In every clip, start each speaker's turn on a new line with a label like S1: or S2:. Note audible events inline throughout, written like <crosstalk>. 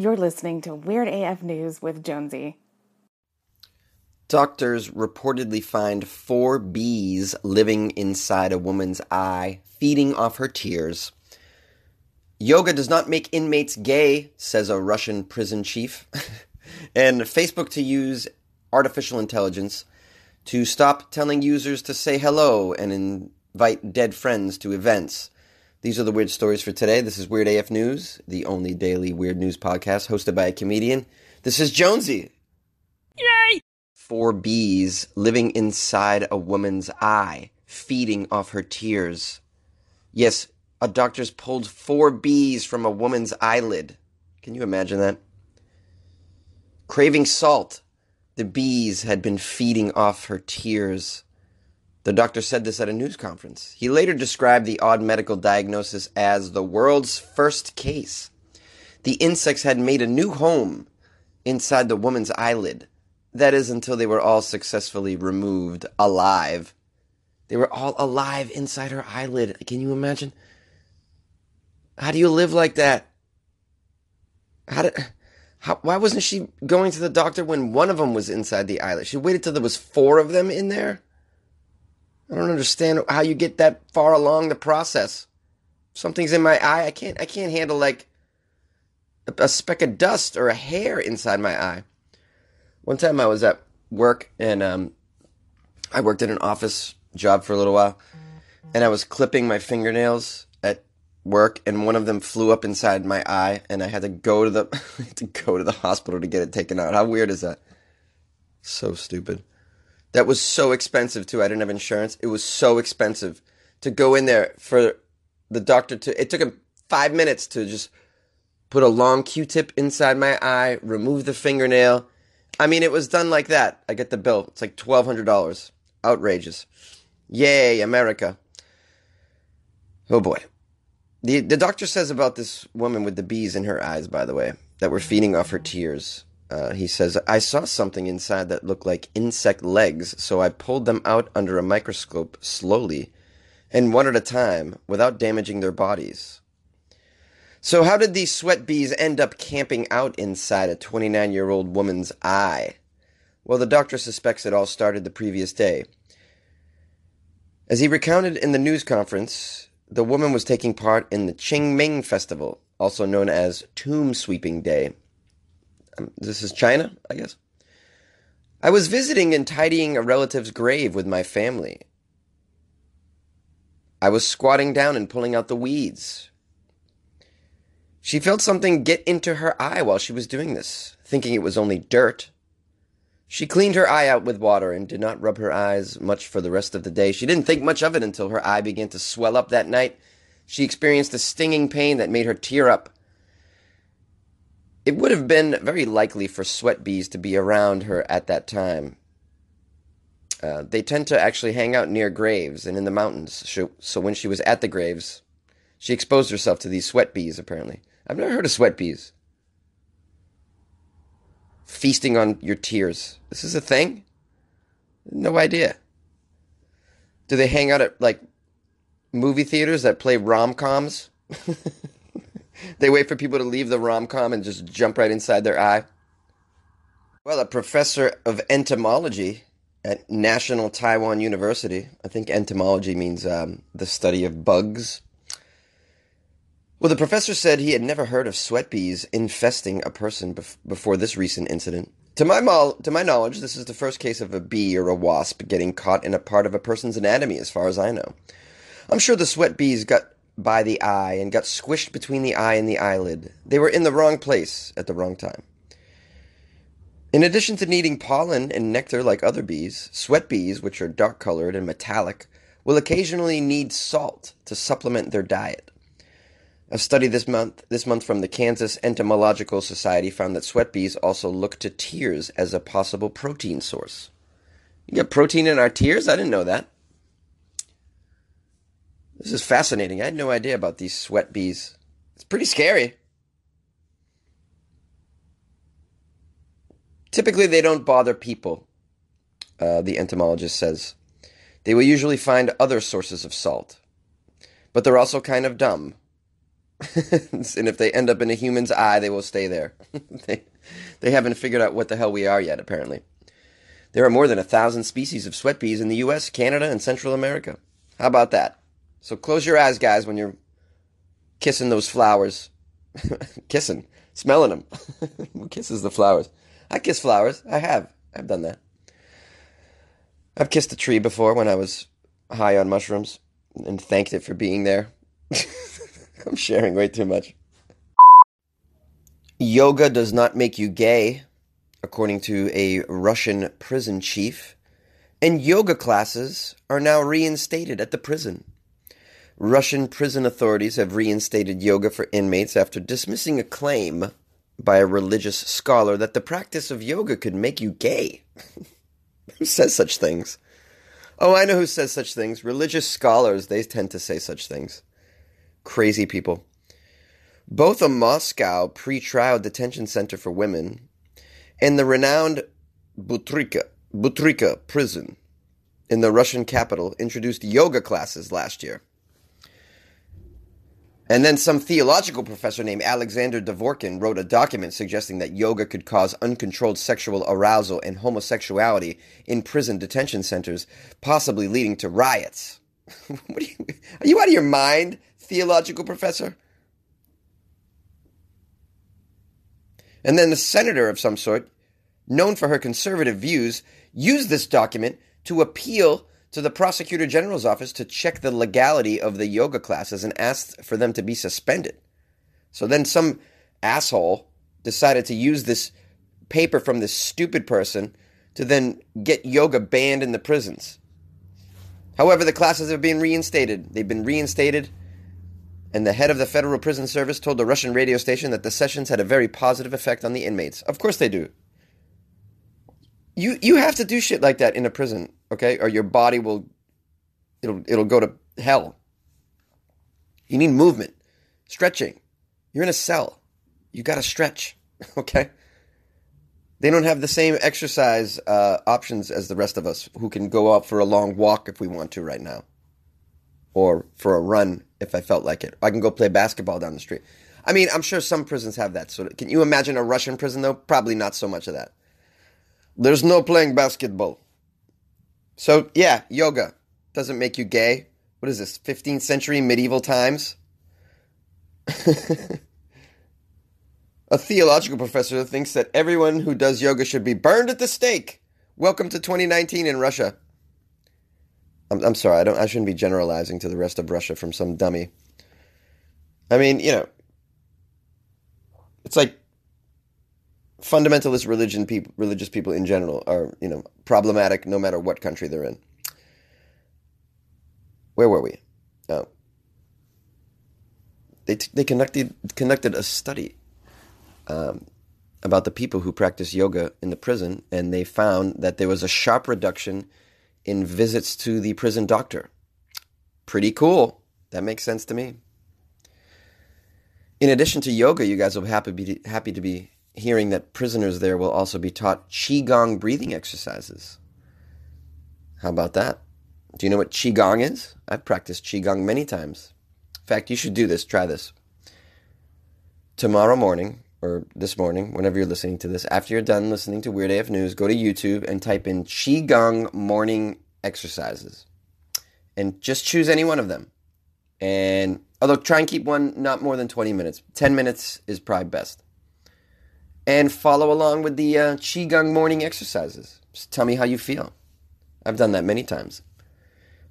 S1: You're listening to Weird AF News with Jonesy.
S2: Doctors reportedly find four bees living inside a woman's eye, feeding off her tears. Yoga does not make inmates gay, says a Russian prison chief. <laughs> and Facebook to use artificial intelligence to stop telling users to say hello and invite dead friends to events. These are the weird stories for today. This is Weird AF News, the only daily weird news podcast hosted by a comedian. This is Jonesy.
S3: Yay!
S2: Four bees living inside a woman's eye, feeding off her tears. Yes, a doctor's pulled four bees from a woman's eyelid. Can you imagine that? Craving salt, the bees had been feeding off her tears. The doctor said this at a news conference. He later described the odd medical diagnosis as the world's first case. The insects had made a new home inside the woman's eyelid. That is, until they were all successfully removed alive. They were all alive inside her eyelid. Can you imagine? How do you live like that? How did. How, why wasn't she going to the doctor when one of them was inside the eyelid? She waited till there was four of them in there? I don't understand how you get that far along the process. Something's in my eye. I can't. I can't handle like a, a speck of dust or a hair inside my eye. One time I was at work and um, I worked in an office job for a little while, and I was clipping my fingernails at work, and one of them flew up inside my eye, and I had to go to the <laughs> to go to the hospital to get it taken out. How weird is that? So stupid. That was so expensive too. I didn't have insurance. It was so expensive to go in there for the doctor to. It took him five minutes to just put a long Q-tip inside my eye, remove the fingernail. I mean, it was done like that. I get the bill. It's like twelve hundred dollars. Outrageous. Yay, America. Oh boy. The the doctor says about this woman with the bees in her eyes, by the way, that were feeding off her tears. Uh, he says, I saw something inside that looked like insect legs, so I pulled them out under a microscope slowly and one at a time without damaging their bodies. So, how did these sweat bees end up camping out inside a 29 year old woman's eye? Well, the doctor suspects it all started the previous day. As he recounted in the news conference, the woman was taking part in the Qingming Festival, also known as Tomb Sweeping Day Um, this is China, I guess. I was visiting and tidying a relative's grave with my family. I was squatting down and pulling out the weeds. She felt something get into her eye while she was doing this, thinking it was only dirt. She cleaned her eye out with water and did not rub her eyes much for the rest of the day. She didn't think much of it until her eye began to swell up that night. She experienced a stinging pain that made her tear up. It would have been very likely for sweat bees to be around her at that time. Uh, they tend to actually hang out near graves and in the mountains. So when she was at the graves, she exposed herself to these sweat bees, apparently. I've never heard of sweat bees. Feasting on your tears. This is a thing? No idea. Do they hang out at, like, movie theaters that play rom coms? <laughs> they wait for people to leave the rom com and just jump right inside their eye. Well, a professor of entomology at National Taiwan University, I think entomology means um, the study of bugs. Well, the professor said he had never heard of sweat bees infesting a person bef- before this recent incident. To my, mo- to my knowledge, this is the first case of a bee or a wasp getting caught in a part of a person's anatomy, as far as I know. I'm sure the sweat bees got by the eye and got squished between the eye and the eyelid. They were in the wrong place at the wrong time. In addition to needing pollen and nectar like other bees, sweat bees, which are dark colored and metallic, will occasionally need salt to supplement their diet. A study this month, this month from the Kansas Entomological Society found that sweat bees also look to tears as a possible protein source. You get protein in our tears? I didn't know that. This is fascinating. I had no idea about these sweat bees. It's pretty scary. Typically, they don't bother people, uh, the entomologist says. They will usually find other sources of salt. But they're also kind of dumb. <laughs> and if they end up in a human's eye, they will stay there. <laughs> they, they haven't figured out what the hell we are yet, apparently. There are more than a thousand species of sweat bees in the US, Canada, and Central America. How about that? So close your eyes, guys, when you're kissing those flowers. <laughs> kissing, smelling them. <laughs> Who kisses the flowers? I kiss flowers. I have. I've done that. I've kissed a tree before when I was high on mushrooms and thanked it for being there. <laughs> I'm sharing way too much. Yoga does not make you gay, according to a Russian prison chief, and yoga classes are now reinstated at the prison. Russian prison authorities have reinstated yoga for inmates after dismissing a claim by a religious scholar that the practice of yoga could make you gay. <laughs> who says such things? Oh, I know who says such things. Religious scholars, they tend to say such things. Crazy people. Both a Moscow pre-trial detention center for women and the renowned Butyrka, Butyrka prison in the Russian capital introduced yoga classes last year. And then some theological professor named Alexander Dvorkin wrote a document suggesting that yoga could cause uncontrolled sexual arousal and homosexuality in prison detention centers, possibly leading to riots. <laughs> are, you, are you out of your mind, theological professor? And then the senator of some sort, known for her conservative views, used this document to appeal to the prosecutor general's office to check the legality of the yoga classes and asked for them to be suspended. So then some asshole decided to use this paper from this stupid person to then get yoga banned in the prisons. However, the classes have been reinstated. They've been reinstated, and the head of the Federal Prison Service told the Russian radio station that the sessions had a very positive effect on the inmates. Of course they do. You you have to do shit like that in a prison, okay? Or your body will it'll it'll go to hell. You need movement, stretching. You're in a cell. You got to stretch, <laughs> okay? They don't have the same exercise uh, options as the rest of us who can go out for a long walk if we want to right now. Or for a run if I felt like it. I can go play basketball down the street. I mean, I'm sure some prisons have that sort of. Can you imagine a Russian prison though? Probably not so much of that. There's no playing basketball. So, yeah, yoga doesn't make you gay. What is this, 15th century medieval times? <laughs> A theological professor thinks that everyone who does yoga should be burned at the stake. Welcome to 2019 in Russia. I'm, I'm sorry, I don't. I shouldn't be generalizing to the rest of Russia from some dummy. I mean, you know, it's like fundamentalist religion people, religious people in general, are you know problematic no matter what country they're in. Where were we? Oh. They t- they conducted conducted a study um, about the people who practice yoga in the prison, and they found that there was a sharp reduction in visits to the prison doctor. Pretty cool. That makes sense to me. In addition to yoga, you guys will be happy, be, happy to be hearing that prisoners there will also be taught Qigong breathing exercises. How about that? Do you know what Qigong is? I've practiced Qigong many times. In fact, you should do this. Try this. Tomorrow morning, or this morning, whenever you're listening to this, after you're done listening to Weird AF News, go to YouTube and type in Qigong morning exercises. And just choose any one of them. And although try and keep one not more than 20 minutes. 10 minutes is probably best and follow along with the uh, Qigong morning exercises. Just tell me how you feel. I've done that many times.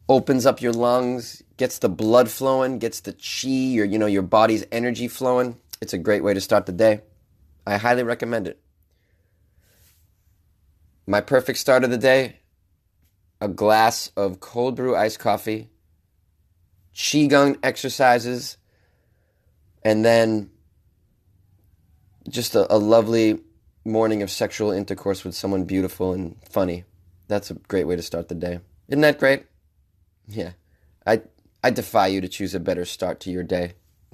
S2: Opens up your lungs, gets the blood flowing, gets the chi, or you know, your body's energy flowing. It's a great way to start the day. I highly recommend it. My perfect start of the day a glass of cold brew iced coffee, Qigong exercises, and then just a, a lovely morning of sexual intercourse with someone beautiful and funny. That's a great way to start the day. Isn't that great? Yeah. I I defy you to choose a better start to your day. <laughs>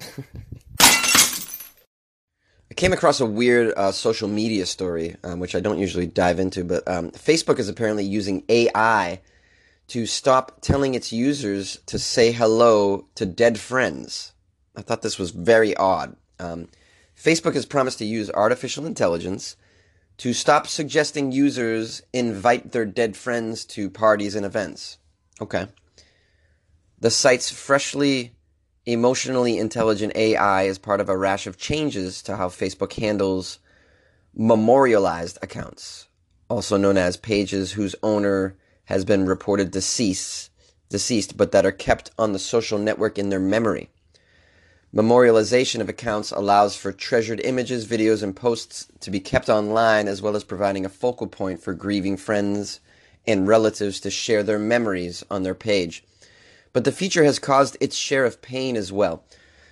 S2: I came across a weird uh, social media story, um, which I don't usually dive into, but um, Facebook is apparently using AI to stop telling its users to say hello to dead friends. I thought this was very odd. Um, Facebook has promised to use artificial intelligence to stop suggesting users invite their dead friends to parties and events. Okay. The site's freshly emotionally intelligent AI is part of a rash of changes to how Facebook handles memorialized accounts, also known as pages whose owner has been reported deceased, deceased but that are kept on the social network in their memory. Memorialization of accounts allows for treasured images, videos, and posts to be kept online, as well as providing a focal point for grieving friends and relatives to share their memories on their page. But the feature has caused its share of pain as well,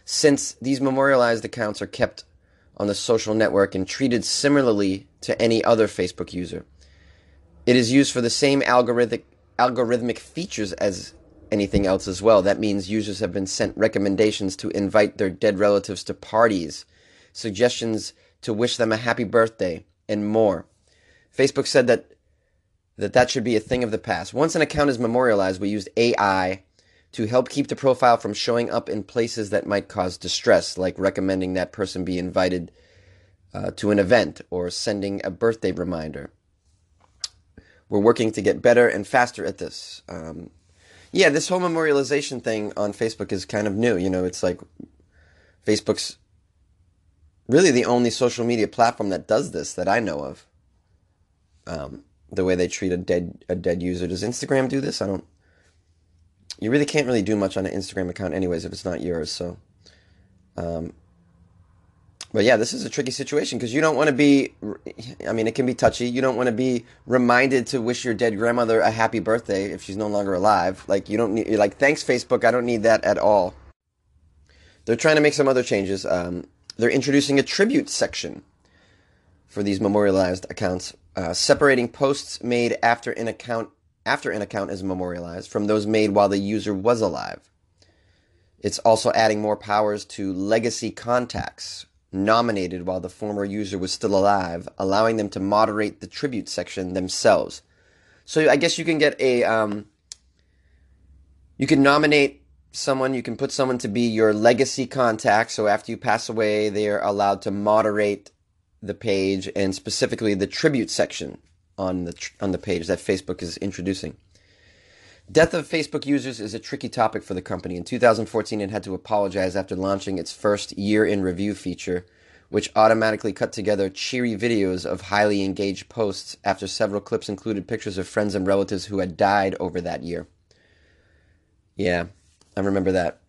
S2: since these memorialized accounts are kept on the social network and treated similarly to any other Facebook user. It is used for the same algorithmic, algorithmic features as anything else as well. That means users have been sent recommendations to invite their dead relatives to parties, suggestions to wish them a happy birthday, and more. Facebook said that that, that should be a thing of the past. Once an account is memorialized, we used AI to help keep the profile from showing up in places that might cause distress, like recommending that person be invited uh, to an event or sending a birthday reminder. We're working to get better and faster at this. Um, yeah, this whole memorialization thing on Facebook is kind of new. You know, it's like Facebook's really the only social media platform that does this that I know of. Um, the way they treat a dead a dead user. Does Instagram do this? I don't. You really can't really do much on an Instagram account, anyways, if it's not yours. So, um, but yeah, this is a tricky situation because you don't want to be, I mean, it can be touchy. You don't want to be reminded to wish your dead grandmother a happy birthday if she's no longer alive. Like, you don't need, you're like, thanks, Facebook. I don't need that at all. They're trying to make some other changes. Um, they're introducing a tribute section for these memorialized accounts, uh, separating posts made after an account after an account is memorialized from those made while the user was alive. It's also adding more powers to legacy contacts, nominated while the former user was still alive, allowing them to moderate the tribute section themselves. So I guess you can get a, um, you can nominate someone, you can put someone to be your legacy contact. So after you pass away, they are allowed to moderate the page and specifically the tribute section on the on the page that Facebook is introducing. Death of Facebook users is a tricky topic for the company. In 2014, it had to apologize after launching its first year in review feature, which automatically cut together cheery videos of highly engaged posts after several clips included pictures of friends and relatives who had died over that year. Yeah, I remember that.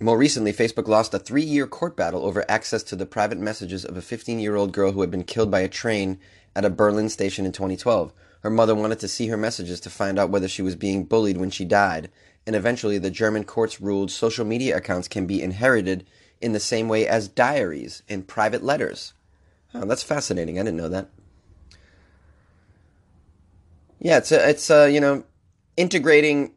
S2: More recently, Facebook lost a three year court battle over access to the private messages of a 15 year old girl who had been killed by a train at a Berlin station in 2012. Her mother wanted to see her messages to find out whether she was being bullied when she died, and eventually the German courts ruled social media accounts can be inherited in the same way as diaries and private letters. Oh, that's fascinating. I didn't know that. Yeah, it's a, it's a, you know integrating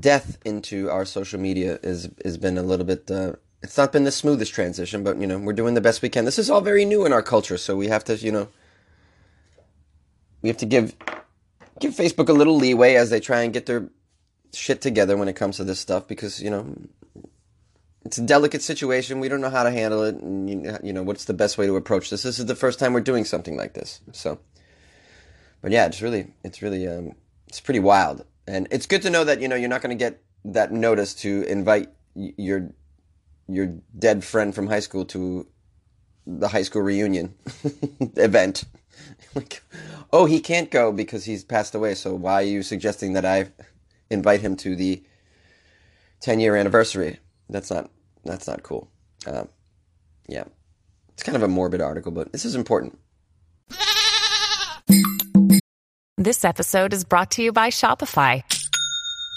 S2: death into our social media is has been a little bit. Uh, it's not been the smoothest transition, but you know we're doing the best we can. This is all very new in our culture, so we have to you know we have to give give Facebook a little leeway as they try and get their shit together when it comes to this stuff because you know it's a delicate situation. We don't know how to handle it, and you know what's the best way to approach this. This is the first time we're doing something like this, so. But yeah, it's really it's really um, it's pretty wild, and it's good to know that you know you're not going to get that notice to invite your your dead friend from high school to the high school reunion <laughs> event. <laughs> like, oh, he can't go because he's passed away. So why are you suggesting that I invite him to the 10 year anniversary? That's not that's not cool. Um, yeah, it's kind of a morbid article, but this is important.
S3: This episode is brought to you by Shopify.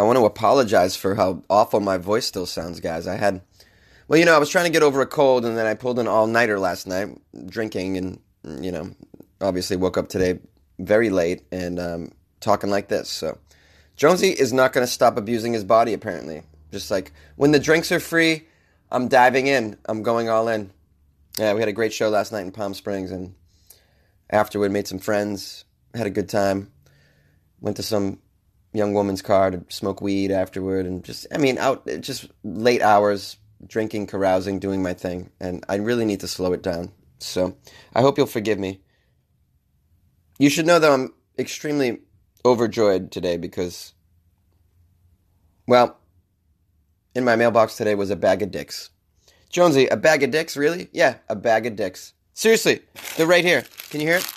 S2: I want to apologize for how awful my voice still sounds, guys. I had, well, you know, I was trying to get over a cold, and then I pulled an all nighter last night, drinking, and you know, obviously woke up today very late and um, talking like this. So, Jonesy is not going to stop abusing his body. Apparently, just like when the drinks are free, I'm diving in. I'm going all in. Yeah, we had a great show last night in Palm Springs, and afterward made some friends, had a good time. Went to some young woman's car to smoke weed afterward, and just I mean out just late hours drinking, carousing, doing my thing, and I really need to slow it down. So I hope you'll forgive me. You should know that I'm extremely overjoyed today because, well, in my mailbox today was a bag of dicks. Jonesy, a bag of dicks, really? Yeah, a bag of dicks. Seriously, they're right here. Can you hear it?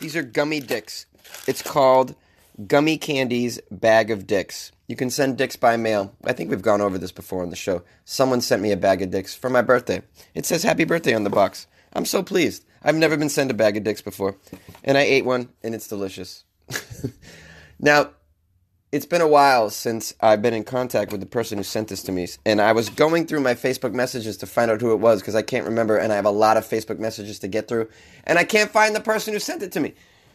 S2: These are gummy dicks. It's called Gummy Candies Bag of Dicks. You can send dicks by mail. I think we've gone over this before on the show. Someone sent me a bag of dicks for my birthday. It says happy birthday on the box. I'm so pleased. I've never been sent a bag of dicks before. And I ate one, and it's delicious. <laughs> now, it's been a while since I've been in contact with the person who sent this to me, and I was going through my Facebook messages to find out who it was because I can't remember, and I have a lot of Facebook messages to get through, and I can't find the person who sent it to me.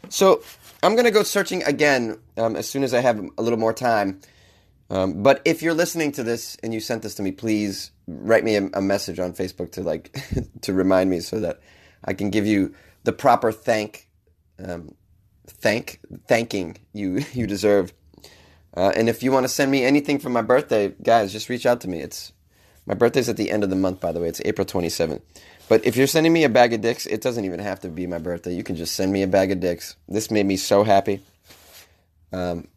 S2: So I'm going to go searching again um, as soon as I have a little more time. Um, but if you're listening to this and you sent this to me, please write me a, a message on Facebook to like <laughs> to remind me so that I can give you the proper thank um, thank thanking you <laughs> you deserve. Uh, and if you want to send me anything for my birthday, guys, just reach out to me. It's my birthday's at the end of the month, by the way. It's April 27th. But if you're sending me a bag of dicks, it doesn't even have to be my birthday. You can just send me a bag of dicks. This made me so happy. Um,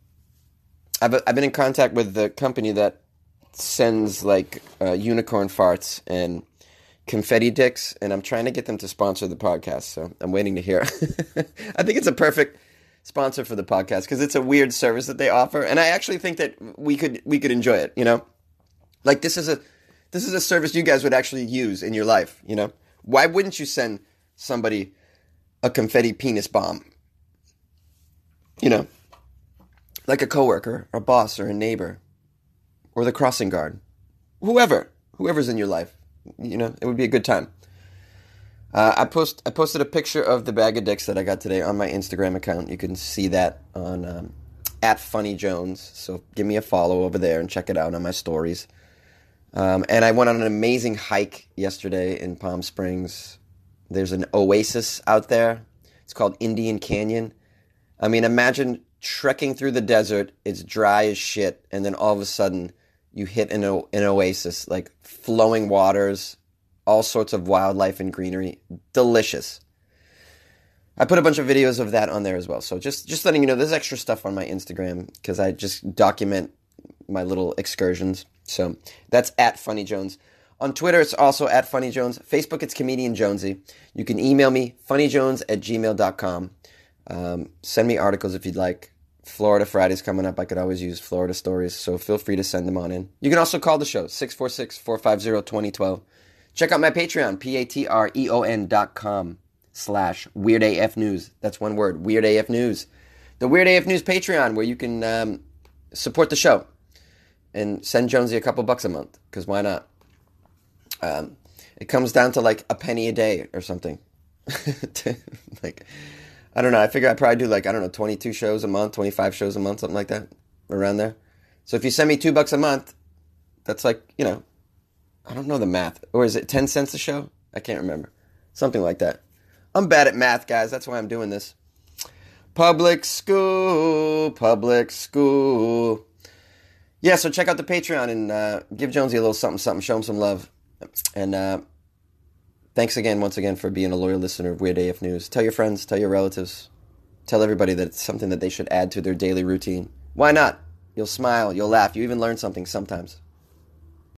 S2: I've I've been in contact with the company that sends like uh, unicorn farts and confetti dicks, and I'm trying to get them to sponsor the podcast. So I'm waiting to hear. <laughs> I think it's a perfect sponsor for the podcast because it's a weird service that they offer, and I actually think that we could we could enjoy it. You know, like this is a this is a service you guys would actually use in your life. You know, why wouldn't you send somebody a confetti penis bomb? You know, like a coworker, or a boss, or a neighbor, or the crossing guard, whoever, whoever's in your life. You know, it would be a good time. Uh, I post I posted a picture of the bag of dicks that I got today on my Instagram account. You can see that on um, at Funny Jones. So give me a follow over there and check it out on my stories. Um, and I went on an amazing hike yesterday in Palm Springs. There's an oasis out there. It's called Indian Canyon. I mean, imagine trekking through the desert. It's dry as shit, and then all of a sudden you hit an, o- an oasis, like flowing waters, all sorts of wildlife and greenery. Delicious. I put a bunch of videos of that on there as well. So just just letting you know, there's extra stuff on my Instagram because I just document my little excursions. So that's at Funny Jones. On Twitter, it's also at Funny Jones. Facebook, it's Comedian Jonesy. You can email me, funnyjones at gmail.com. Um, send me articles if you'd like. Florida Friday's coming up. I could always use Florida stories, so feel free to send them on in. You can also call the show, 646 450 2012. Check out my Patreon, P A T R E O N dot com slash Weird AF News. That's one word, Weird AF News. The Weird AF News Patreon, where you can um, support the show and send Jonesy a couple bucks a month, because why not? Um, it comes down to like a penny a day or something. <laughs> like, I don't know. I figure I probably do like, I don't know, 22 shows a month, 25 shows a month, something like that, around there. So if you send me two bucks a month, that's like, you know, I don't know the math. Or is it 10 cents a show? I can't remember. Something like that. I'm bad at math, guys. That's why I'm doing this. Public school, public school. Yeah, so check out the Patreon and uh, give Jonesy a little something, something. Show him some love. And uh, thanks again, once again, for being a loyal listener of Weird AF News. Tell your friends, tell your relatives, tell everybody that it's something that they should add to their daily routine. Why not? You'll smile, you'll laugh, you even learn something sometimes.